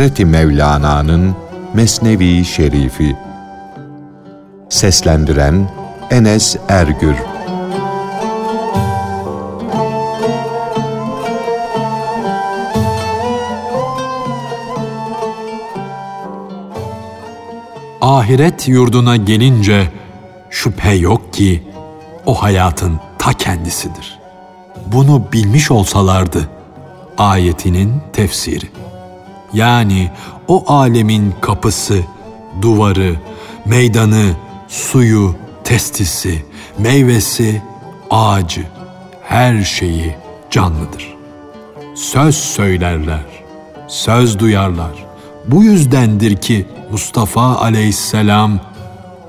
Hazreti Mevlana'nın Mesnevi Şerifi Seslendiren Enes Ergür Ahiret yurduna gelince şüphe yok ki o hayatın ta kendisidir. Bunu bilmiş olsalardı ayetinin tefsiri. Yani o alemin kapısı, duvarı, meydanı, suyu, testisi, meyvesi, ağacı, her şeyi canlıdır. Söz söylerler, söz duyarlar. Bu yüzdendir ki Mustafa aleyhisselam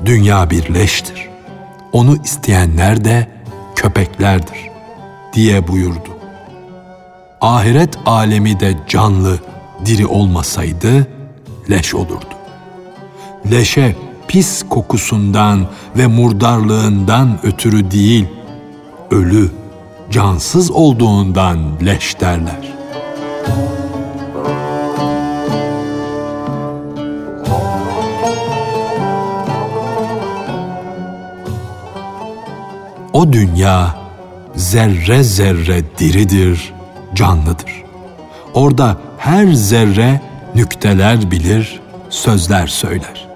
dünya birleştir. Onu isteyenler de köpeklerdir diye buyurdu. Ahiret alemi de canlı, diri olmasaydı leş olurdu. Leşe pis kokusundan ve murdarlığından ötürü değil, ölü, cansız olduğundan leş derler. O dünya zerre zerre diridir, canlıdır. Orada her zerre nükteler bilir, sözler söyler.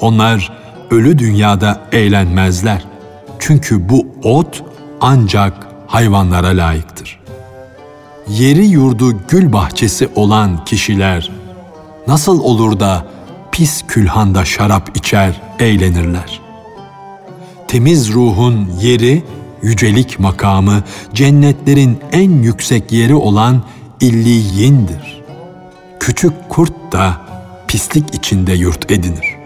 Onlar ölü dünyada eğlenmezler. Çünkü bu ot ancak hayvanlara layıktır. Yeri yurdu gül bahçesi olan kişiler nasıl olur da pis külhanda şarap içer, eğlenirler? Temiz ruhun yeri, yücelik makamı, cennetlerin en yüksek yeri olan illiyindir. Küçük kurt da pislik içinde yurt edinir.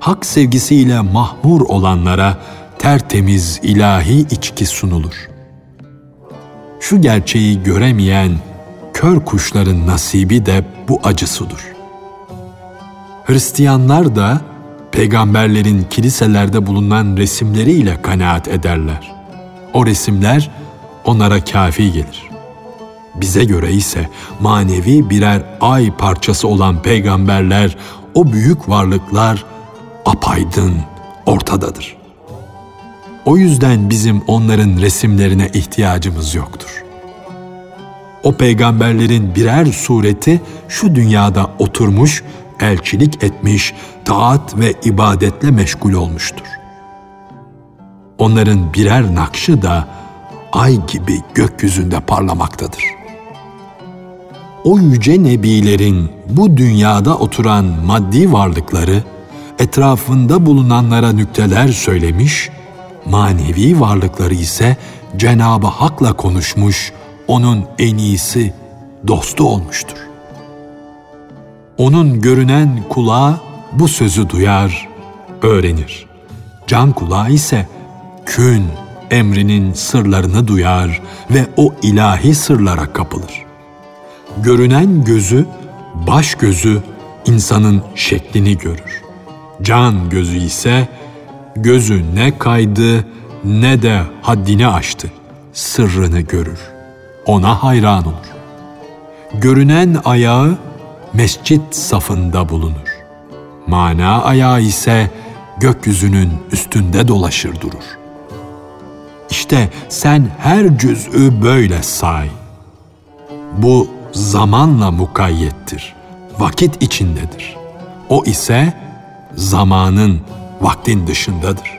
Hak sevgisiyle mahmur olanlara tertemiz ilahi içki sunulur. Şu gerçeği göremeyen kör kuşların nasibi de bu acısıdır. Hristiyanlar da peygamberlerin kiliselerde bulunan resimleriyle kanaat ederler. O resimler onlara kafi gelir. Bize göre ise manevi birer ay parçası olan peygamberler, o büyük varlıklar apaydın ortadadır. O yüzden bizim onların resimlerine ihtiyacımız yoktur. O peygamberlerin birer sureti şu dünyada oturmuş, elçilik etmiş, taat ve ibadetle meşgul olmuştur. Onların birer nakşı da ay gibi gökyüzünde parlamaktadır. O yüce nebilerin bu dünyada oturan maddi varlıkları etrafında bulunanlara nükteler söylemiş, manevi varlıkları ise Cenabı Hak'la konuşmuş, onun en iyisi, dostu olmuştur. Onun görünen kulağı bu sözü duyar, öğrenir. Can kulağı ise kün emrinin sırlarını duyar ve o ilahi sırlara kapılır. Görünen gözü, baş gözü insanın şeklini görür. Can gözü ise gözü ne kaydı ne de haddini aştı. Sırrını görür. Ona hayran olur. Görünen ayağı mescit safında bulunur. Mana ayağı ise gökyüzünün üstünde dolaşır durur. İşte sen her cüz'ü böyle say. Bu zamanla mukayyettir, vakit içindedir. O ise zamanın, vaktin dışındadır.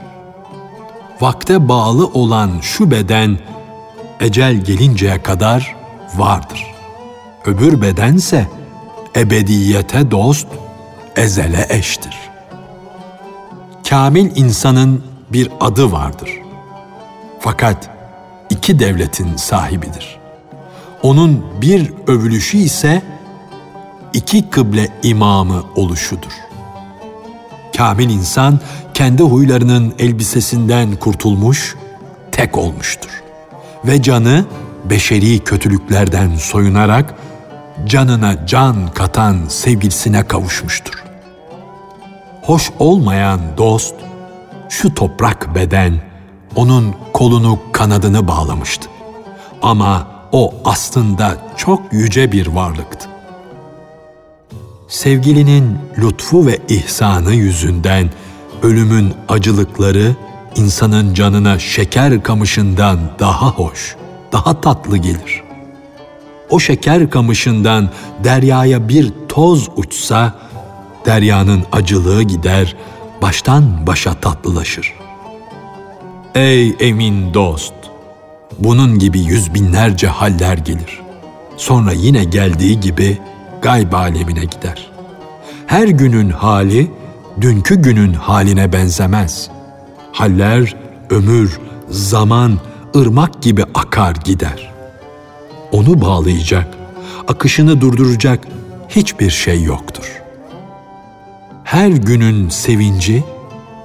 Vakte bağlı olan şu beden, ecel gelinceye kadar vardır. Öbür bedense ebediyete dost, ezele eştir. Kamil insanın bir adı vardır. Fakat iki devletin sahibidir. Onun bir övülüşü ise iki kıble imamı oluşudur. Kamil insan kendi huylarının elbisesinden kurtulmuş, tek olmuştur. Ve canı beşeri kötülüklerden soyunarak canına can katan sevgilisine kavuşmuştur. Hoş olmayan dost, şu toprak beden onun kolunu kanadını bağlamıştı. Ama o aslında çok yüce bir varlıktı. sevgilinin lütfu ve ihsanı yüzünden ölümün acılıkları insanın canına şeker kamışından daha hoş, daha tatlı gelir. O şeker kamışından deryaya bir toz uçsa, deryanın acılığı gider, baştan başa tatlılaşır. Ey emin dost! Bunun gibi yüz binlerce haller gelir. Sonra yine geldiği gibi gayb alemine gider. Her günün hali, dünkü günün haline benzemez. Haller, ömür, zaman, ırmak gibi akar gider. Onu bağlayacak, akışını durduracak hiçbir şey yoktur. Her günün sevinci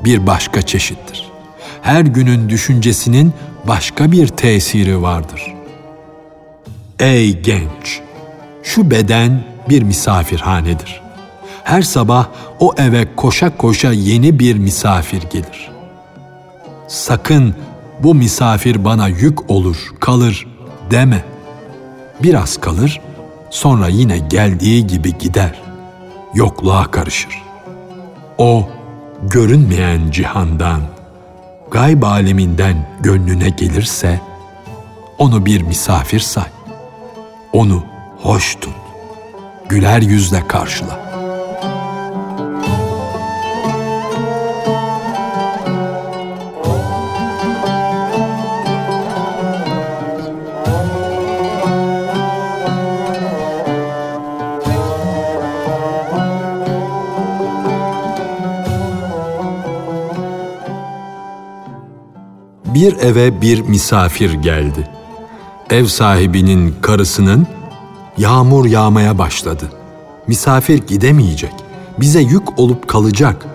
bir başka çeşittir. Her günün düşüncesinin başka bir tesiri vardır. Ey genç! Şu beden bir misafirhanedir. Her sabah o eve koşa koşa yeni bir misafir gelir. Sakın bu misafir bana yük olur, kalır deme. Biraz kalır, sonra yine geldiği gibi gider. Yokluğa karışır. O görünmeyen cihandan, gayb aleminden gönlüne gelirse, onu bir misafir say. Onu hoş tut. Güler yüzle karşıla.'' Bir eve bir misafir geldi. Ev sahibinin karısının yağmur yağmaya başladı. Misafir gidemeyecek, bize yük olup kalacak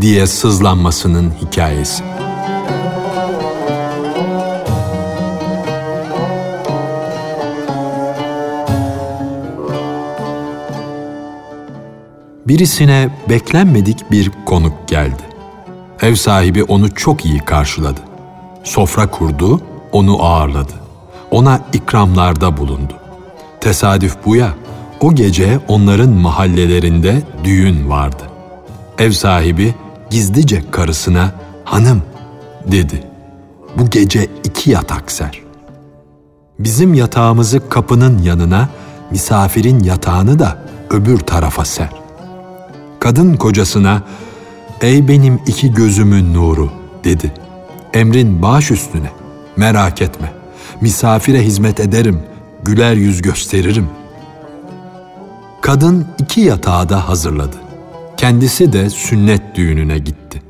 diye sızlanmasının hikayesi. Birisine beklenmedik bir konuk geldi. Ev sahibi onu çok iyi karşıladı. Sofra kurdu, onu ağırladı. Ona ikramlarda bulundu. Tesadüf bu ya, o gece onların mahallelerinde düğün vardı. Ev sahibi gizlice karısına hanım dedi. Bu gece iki yatak ser. Bizim yatağımızı kapının yanına, misafirin yatağını da öbür tarafa ser. Kadın kocasına, ey benim iki gözümün nuru dedi. Emrin baş üstüne. Merak etme. Misafire hizmet ederim. Güler yüz gösteririm. Kadın iki yatağı da hazırladı. Kendisi de sünnet düğününe gitti.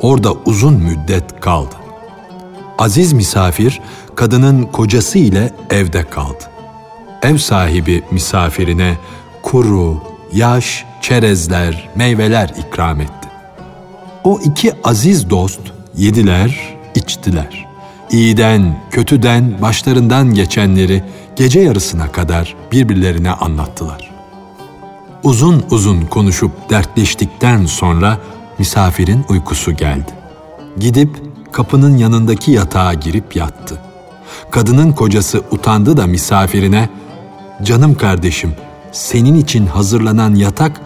Orada uzun müddet kaldı. Aziz misafir kadının kocası ile evde kaldı. Ev sahibi misafirine kuru, yaş, çerezler, meyveler ikram etti. O iki aziz dost yediler, içtiler. İyiden, kötüden, başlarından geçenleri gece yarısına kadar birbirlerine anlattılar. Uzun uzun konuşup dertleştikten sonra misafirin uykusu geldi. Gidip kapının yanındaki yatağa girip yattı. Kadının kocası utandı da misafirine, ''Canım kardeşim, senin için hazırlanan yatak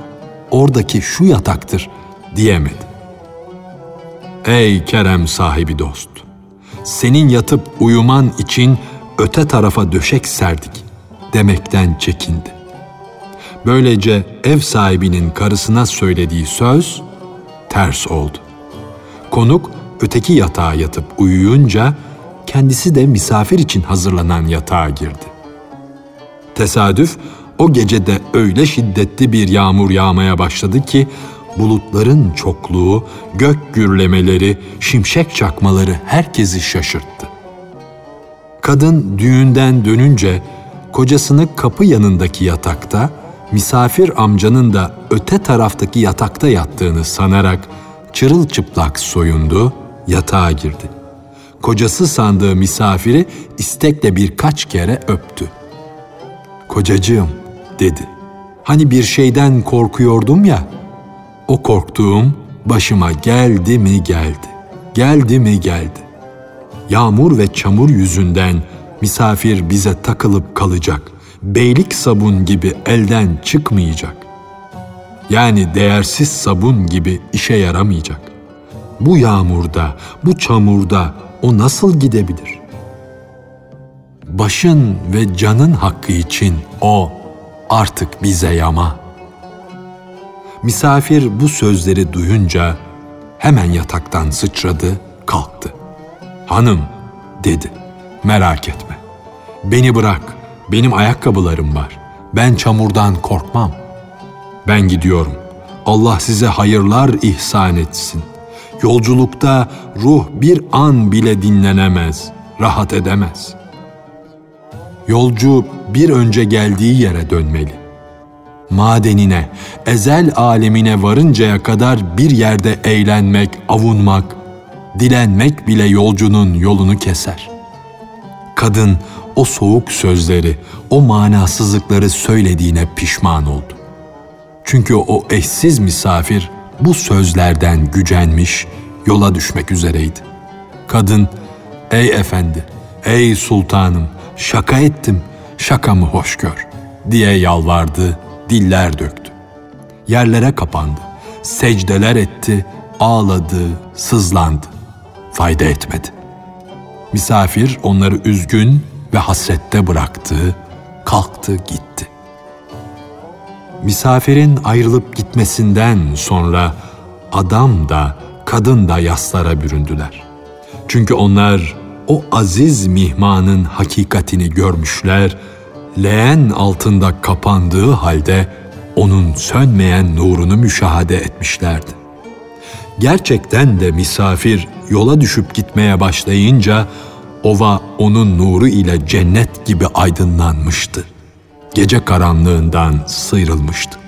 oradaki şu yataktır.'' diyemedi. Ey kerem sahibi dost! Senin yatıp uyuman için öte tarafa döşek serdik demekten çekindi. Böylece ev sahibinin karısına söylediği söz ters oldu. Konuk öteki yatağa yatıp uyuyunca kendisi de misafir için hazırlanan yatağa girdi. Tesadüf o gecede öyle şiddetli bir yağmur yağmaya başladı ki bulutların çokluğu, gök gürlemeleri, şimşek çakmaları herkesi şaşırttı. Kadın düğünden dönünce kocasını kapı yanındaki yatakta, misafir amcanın da öte taraftaki yatakta yattığını sanarak çırılçıplak soyundu, yatağa girdi. Kocası sandığı misafiri istekle birkaç kere öptü. Kocacığım dedi. Hani bir şeyden korkuyordum ya, o korktuğum başıma geldi mi geldi. Geldi mi geldi. Yağmur ve çamur yüzünden misafir bize takılıp kalacak. Beylik sabun gibi elden çıkmayacak. yani değersiz sabun gibi işe yaramayacak. Bu yağmurda, bu çamurda o nasıl gidebilir? Başın ve canın hakkı için o artık bize yama. Misafir bu sözleri duyunca hemen yataktan sıçradı, kalktı. Hanım dedi, merak etme. Beni bırak, benim ayakkabılarım var. Ben çamurdan korkmam. Ben gidiyorum. Allah size hayırlar ihsan etsin. Yolculukta ruh bir an bile dinlenemez, rahat edemez. Yolcu bir önce geldiği yere dönmeli. Madenine, ezel alemine varıncaya kadar bir yerde eğlenmek, avunmak, dilenmek bile yolcunun yolunu keser. Kadın o soğuk sözleri, o manasızlıkları söylediğine pişman oldu. Çünkü o eşsiz misafir bu sözlerden gücenmiş, yola düşmek üzereydi. Kadın, ''Ey efendi, ey sultanım, şaka ettim, şakamı hoş gör.'' diye yalvardı, diller döktü. Yerlere kapandı, secdeler etti, ağladı, sızlandı. Fayda etmedi. Misafir onları üzgün ve hasrette bıraktı, kalktı gitti. Misafirin ayrılıp gitmesinden sonra adam da kadın da yaslara büründüler. Çünkü onlar o aziz mihmanın hakikatini görmüşler, leğen altında kapandığı halde onun sönmeyen nurunu müşahede etmişlerdi. Gerçekten de misafir yola düşüp gitmeye başlayınca ova onun nuru ile cennet gibi aydınlanmıştı. Gece karanlığından sıyrılmıştı.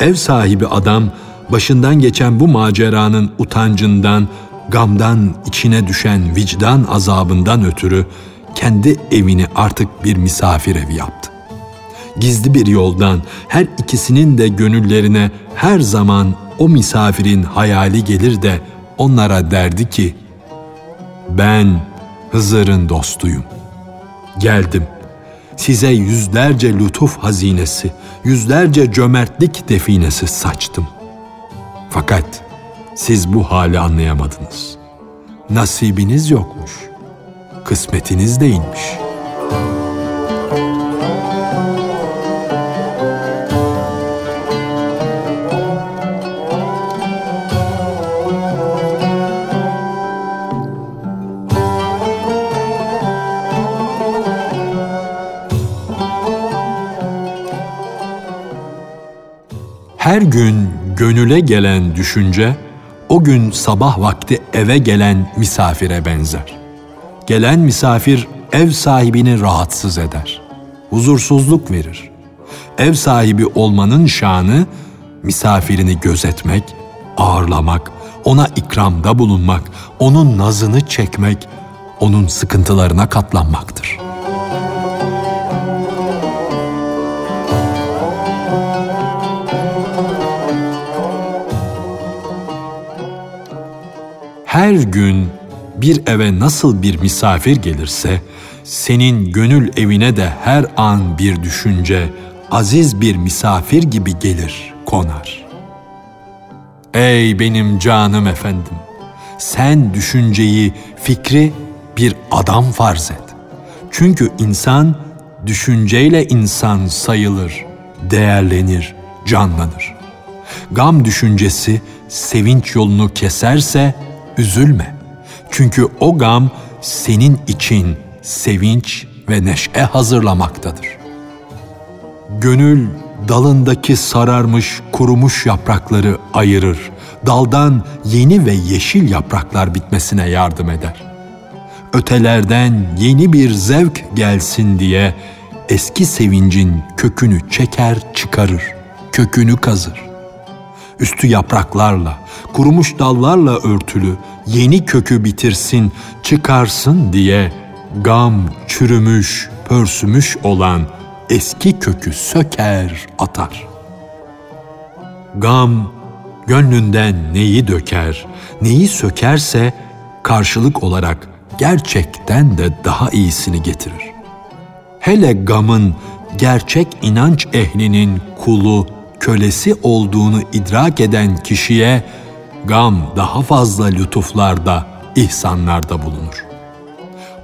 Ev sahibi adam başından geçen bu maceranın utancından, gamdan içine düşen vicdan azabından ötürü kendi evini artık bir misafir evi yaptı. Gizli bir yoldan her ikisinin de gönüllerine her zaman o misafirin hayali gelir de onlara derdi ki, ben Hızır'ın dostuyum. Geldim. Size yüzlerce lütuf hazinesi, yüzlerce cömertlik definesi saçtım. Fakat siz bu hali anlayamadınız. Nasibiniz yokmuş. Kısmetiniz değilmiş.'' Her gün gönüle gelen düşünce, o gün sabah vakti eve gelen misafire benzer. Gelen misafir ev sahibini rahatsız eder, huzursuzluk verir. Ev sahibi olmanın şanı, misafirini gözetmek, ağırlamak, ona ikramda bulunmak, onun nazını çekmek, onun sıkıntılarına katlanmaktır.'' her gün bir eve nasıl bir misafir gelirse, senin gönül evine de her an bir düşünce, aziz bir misafir gibi gelir, konar. Ey benim canım efendim, sen düşünceyi, fikri bir adam farz et. Çünkü insan düşünceyle insan sayılır, değerlenir, canlanır. Gam düşüncesi sevinç yolunu keserse üzülme. Çünkü o gam senin için sevinç ve neşe hazırlamaktadır. Gönül dalındaki sararmış, kurumuş yaprakları ayırır. Daldan yeni ve yeşil yapraklar bitmesine yardım eder. Ötelerden yeni bir zevk gelsin diye eski sevincin kökünü çeker çıkarır, kökünü kazır üstü yapraklarla, kurumuş dallarla örtülü, yeni kökü bitirsin, çıkarsın diye gam çürümüş, pörsümüş olan eski kökü söker, atar. Gam gönlünden neyi döker, neyi sökerse karşılık olarak gerçekten de daha iyisini getirir. Hele gamın gerçek inanç ehlinin kulu, kölesi olduğunu idrak eden kişiye gam daha fazla lütuflarda, ihsanlarda bulunur.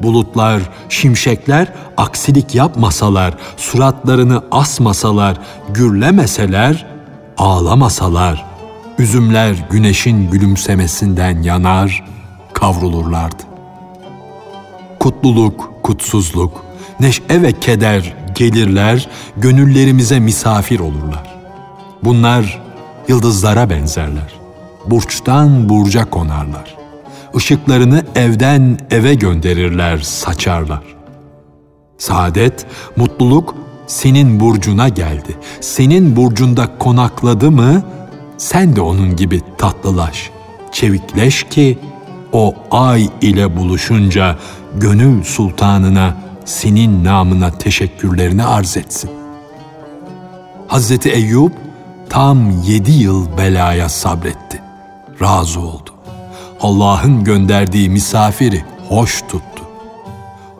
Bulutlar, şimşekler aksilik yapmasalar, suratlarını asmasalar, gürlemeseler, ağlamasalar, üzümler güneşin gülümsemesinden yanar, kavrulurlardı. Kutluluk, kutsuzluk, neşe ve keder gelirler, gönüllerimize misafir olurlar. Bunlar yıldızlara benzerler. Burçtan burca konarlar. Işıklarını evden eve gönderirler, saçarlar. Saadet, mutluluk senin burcuna geldi. Senin burcunda konakladı mı, sen de onun gibi tatlılaş, çevikleş ki o ay ile buluşunca gönül sultanına senin namına teşekkürlerini arz etsin. Hazreti Eyüp tam yedi yıl belaya sabretti. Razı oldu. Allah'ın gönderdiği misafiri hoş tuttu.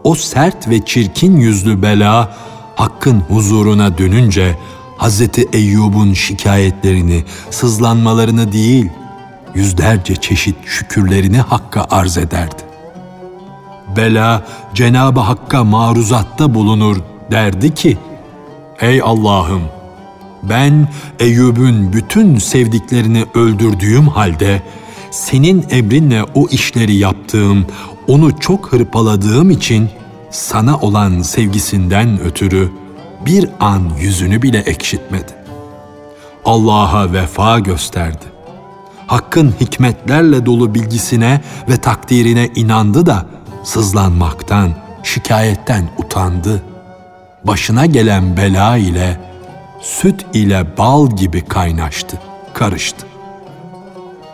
O sert ve çirkin yüzlü bela Hakk'ın huzuruna dönünce Hazreti Eyyub'un şikayetlerini, sızlanmalarını değil, yüzlerce çeşit şükürlerini Hakk'a arz ederdi. Bela Cenab-ı Hakk'a maruzatta bulunur derdi ki, Ey Allah'ım! Ben Eyyub'un bütün sevdiklerini öldürdüğüm halde, senin emrinle o işleri yaptığım, onu çok hırpaladığım için sana olan sevgisinden ötürü bir an yüzünü bile ekşitmedi. Allah'a vefa gösterdi. Hakkın hikmetlerle dolu bilgisine ve takdirine inandı da sızlanmaktan, şikayetten utandı. Başına gelen bela ile süt ile bal gibi kaynaştı, karıştı.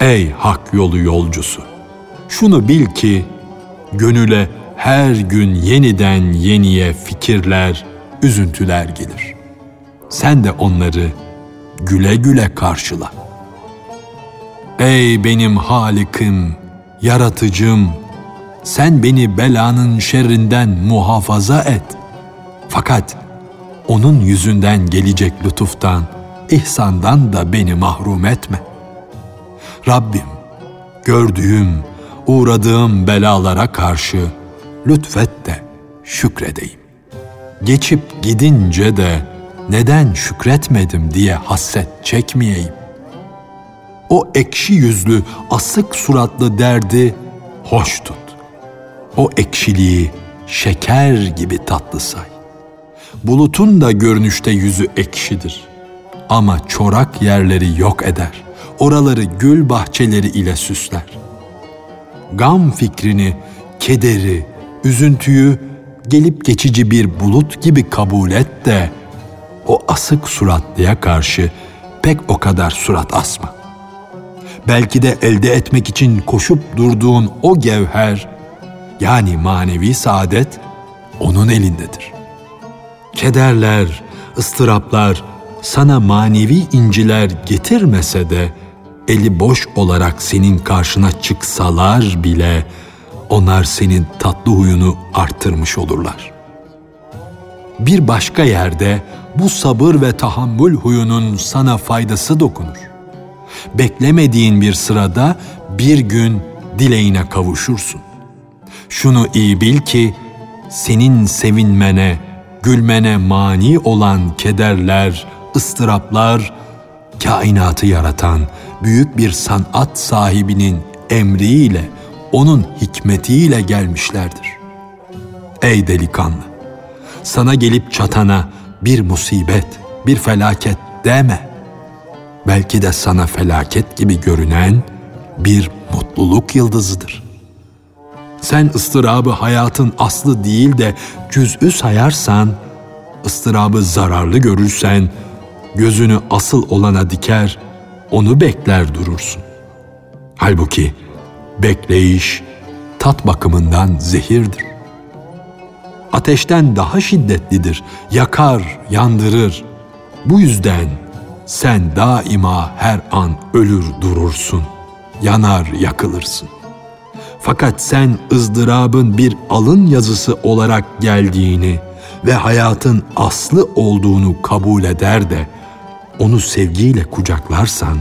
Ey hak yolu yolcusu! Şunu bil ki gönüle her gün yeniden yeniye fikirler, üzüntüler gelir. Sen de onları güle güle karşıla. Ey benim Halikim, yaratıcım, sen beni belanın şerrinden muhafaza et. Fakat onun yüzünden gelecek lütuftan, ihsandan da beni mahrum etme. Rabbim, gördüğüm, uğradığım belalara karşı lütfet de şükredeyim. Geçip gidince de neden şükretmedim diye hasset çekmeyeyim. O ekşi yüzlü, asık suratlı derdi hoş tut. O ekşiliği şeker gibi tatlı say. Bulutun da görünüşte yüzü ekşidir. Ama çorak yerleri yok eder. Oraları gül bahçeleri ile süsler. Gam fikrini, kederi, üzüntüyü gelip geçici bir bulut gibi kabul et de o asık suratlıya karşı pek o kadar surat asma. Belki de elde etmek için koşup durduğun o gevher yani manevi saadet onun elindedir. Kederler, ıstıraplar sana manevi inciler getirmese de eli boş olarak senin karşına çıksalar bile onlar senin tatlı huyunu arttırmış olurlar. Bir başka yerde bu sabır ve tahammül huyunun sana faydası dokunur. Beklemediğin bir sırada bir gün dileğine kavuşursun. Şunu iyi bil ki senin sevinmene, gülmene mani olan kederler, ıstıraplar, kainatı yaratan büyük bir sanat sahibinin emriyle, onun hikmetiyle gelmişlerdir. Ey delikanlı! Sana gelip çatana bir musibet, bir felaket deme. Belki de sana felaket gibi görünen bir mutluluk yıldızıdır. Sen ıstırabı hayatın aslı değil de cüz'ü sayarsan, ıstırabı zararlı görürsen, gözünü asıl olana diker, onu bekler durursun. Halbuki bekleyiş tat bakımından zehirdir. Ateşten daha şiddetlidir, yakar, yandırır. Bu yüzden sen daima her an ölür durursun, yanar yakılırsın. Fakat sen ızdırabın bir alın yazısı olarak geldiğini ve hayatın aslı olduğunu kabul eder de onu sevgiyle kucaklarsan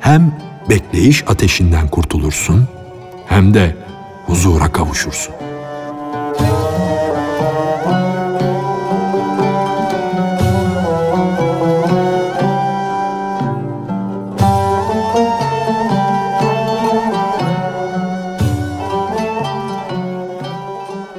hem bekleyiş ateşinden kurtulursun hem de huzura kavuşursun.